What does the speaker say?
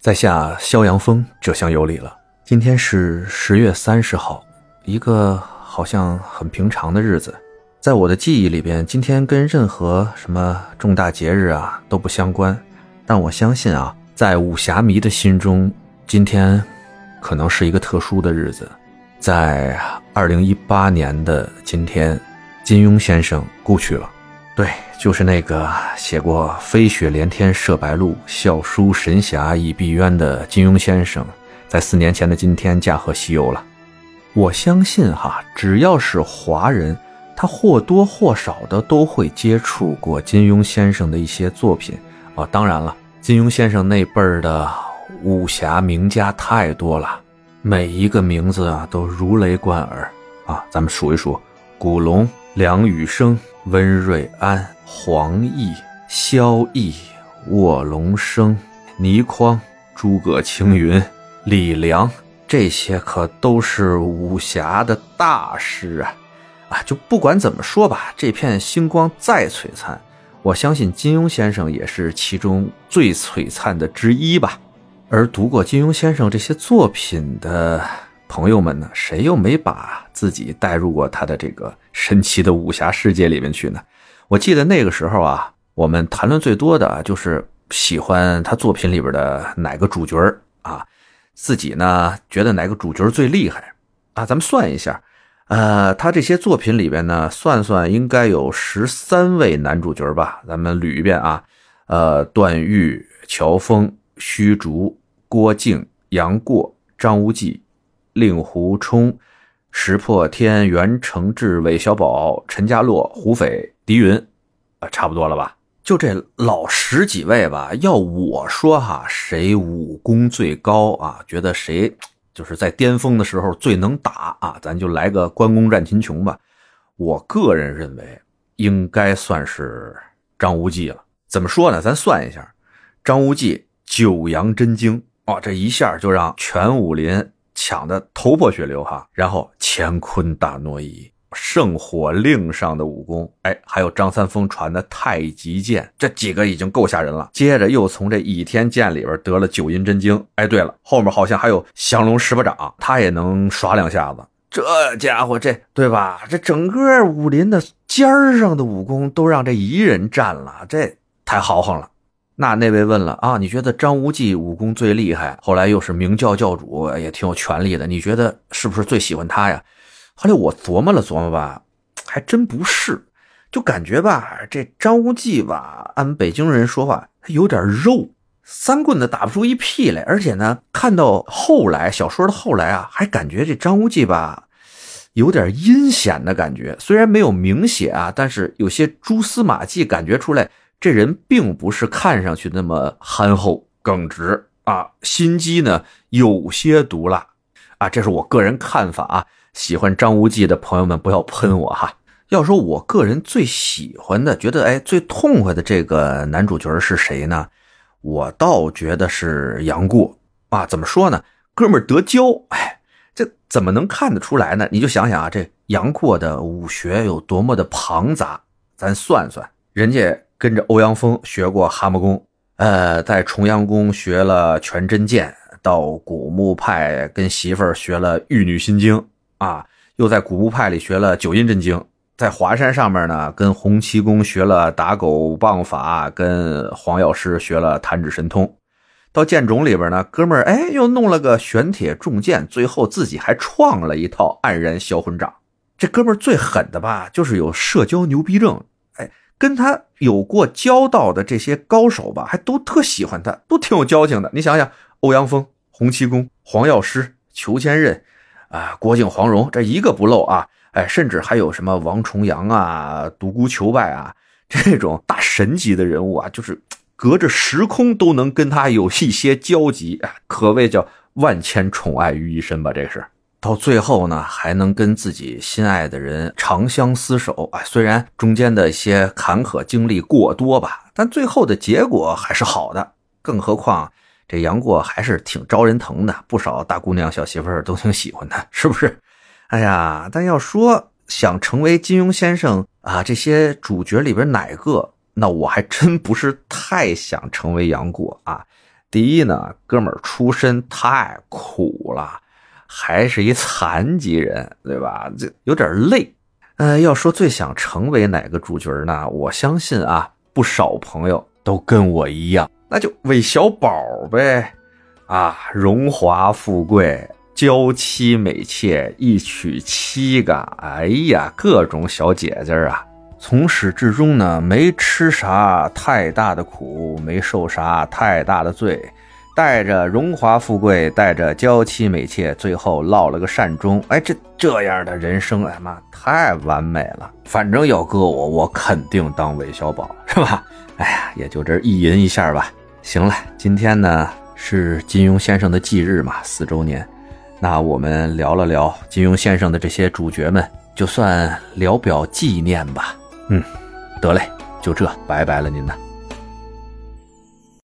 在下萧阳峰，这厢有礼了。今天是十月三十号，一个好像很平常的日子，在我的记忆里边，今天跟任何什么重大节日啊都不相关。但我相信啊，在武侠迷的心中，今天可能是一个特殊的日子。在二零一八年的今天，金庸先生故去了。对，就是那个写过“飞雪连天射白鹿，笑书神侠倚碧鸳”的金庸先生，在四年前的今天驾鹤西游了。我相信哈，只要是华人，他或多或少的都会接触过金庸先生的一些作品啊。当然了，金庸先生那辈儿的武侠名家太多了，每一个名字啊都如雷贯耳啊。咱们数一数：古龙、梁羽生。温瑞安、黄奕、萧逸、卧龙生、倪匡、诸葛青云、李良，这些可都是武侠的大师啊！啊，就不管怎么说吧，这片星光再璀璨，我相信金庸先生也是其中最璀璨的之一吧。而读过金庸先生这些作品的。朋友们呢？谁又没把自己带入过他的这个神奇的武侠世界里面去呢？我记得那个时候啊，我们谈论最多的就是喜欢他作品里边的哪个主角啊，自己呢觉得哪个主角最厉害啊？咱们算一下，呃，他这些作品里边呢，算算应该有十三位男主角吧？咱们捋一遍啊，呃，段誉、乔峰、虚竹、郭靖、杨过、张无忌。令狐冲、石破天、袁承志、韦小宝、陈家洛、胡斐、狄云，啊，差不多了吧？就这老十几位吧。要我说哈，谁武功最高啊？觉得谁就是在巅峰的时候最能打啊？咱就来个关公战秦琼吧。我个人认为，应该算是张无忌了。怎么说呢？咱算一下，张无忌九阳真经哦，这一下就让全武林。抢的头破血流哈，然后乾坤大挪移、圣火令上的武功，哎，还有张三丰传的太极剑，这几个已经够吓人了。接着又从这倚天剑里边得了九阴真经，哎，对了，后面好像还有降龙十八掌，他也能耍两下子。这家伙，这对吧？这整个武林的尖儿上的武功都让这一人占了，这太豪横了。那那位问了啊，你觉得张无忌武功最厉害？后来又是明教教主，也挺有权力的，你觉得是不是最喜欢他呀？后来我琢磨了琢磨吧，还真不是，就感觉吧，这张无忌吧，按北京人说话，他有点肉，三棍子打不出一屁来。而且呢，看到后来小说的后来啊，还感觉这张无忌吧，有点阴险的感觉。虽然没有明写啊，但是有些蛛丝马迹感觉出来。这人并不是看上去那么憨厚耿直啊，心机呢有些毒辣啊，这是我个人看法啊。喜欢张无忌的朋友们不要喷我哈。要说我个人最喜欢的，觉得哎最痛快的这个男主角是谁呢？我倒觉得是杨过啊。怎么说呢？哥们儿得交，哎，这怎么能看得出来呢？你就想想啊，这杨过的武学有多么的庞杂，咱算算，人家。跟着欧阳锋学过蛤蟆功，呃，在重阳宫学了全真剑，到古墓派跟媳妇儿学了玉女心经啊，又在古墓派里学了九阴真经，在华山上面呢，跟洪七公学了打狗棒法，跟黄药师学了弹指神通，到剑冢里边呢，哥们儿哎，又弄了个玄铁重剑，最后自己还创了一套黯然销魂掌。这哥们儿最狠的吧，就是有社交牛逼症。哎跟他有过交道的这些高手吧，还都特喜欢他，都挺有交情的。你想想，欧阳锋、洪七公、黄药师、裘千仞，啊，郭靖、黄蓉，这一个不漏啊！哎，甚至还有什么王重阳啊、独孤求败啊，这种大神级的人物啊，就是隔着时空都能跟他有一些交集啊，可谓叫万千宠爱于一身吧，这是。到最后呢，还能跟自己心爱的人长相厮守啊！虽然中间的一些坎坷经历过多吧，但最后的结果还是好的。更何况这杨过还是挺招人疼的，不少大姑娘小媳妇儿都挺喜欢他，是不是？哎呀，但要说想成为金庸先生啊，这些主角里边哪个，那我还真不是太想成为杨过啊。第一呢，哥们儿出身太苦了，还是一残疾人，对吧？这有点累。呃，要说最想成为哪个主角呢？我相信啊，不少朋友都跟我一样，那就韦小宝呗。啊，荣华富贵。娇妻美妾一娶七个，哎呀，各种小姐姐啊！从始至终呢，没吃啥太大的苦，没受啥太大的罪，带着荣华富贵，带着娇妻美妾，最后落了个善终。哎，这这样的人生，哎妈，太完美了！反正要搁我，我肯定当韦小宝，是吧？哎呀，也就这意淫一下吧。行了，今天呢是金庸先生的忌日嘛，四周年。那我们聊了聊金庸先生的这些主角们，就算聊表纪念吧。嗯，得嘞，就这，拜拜了您呢。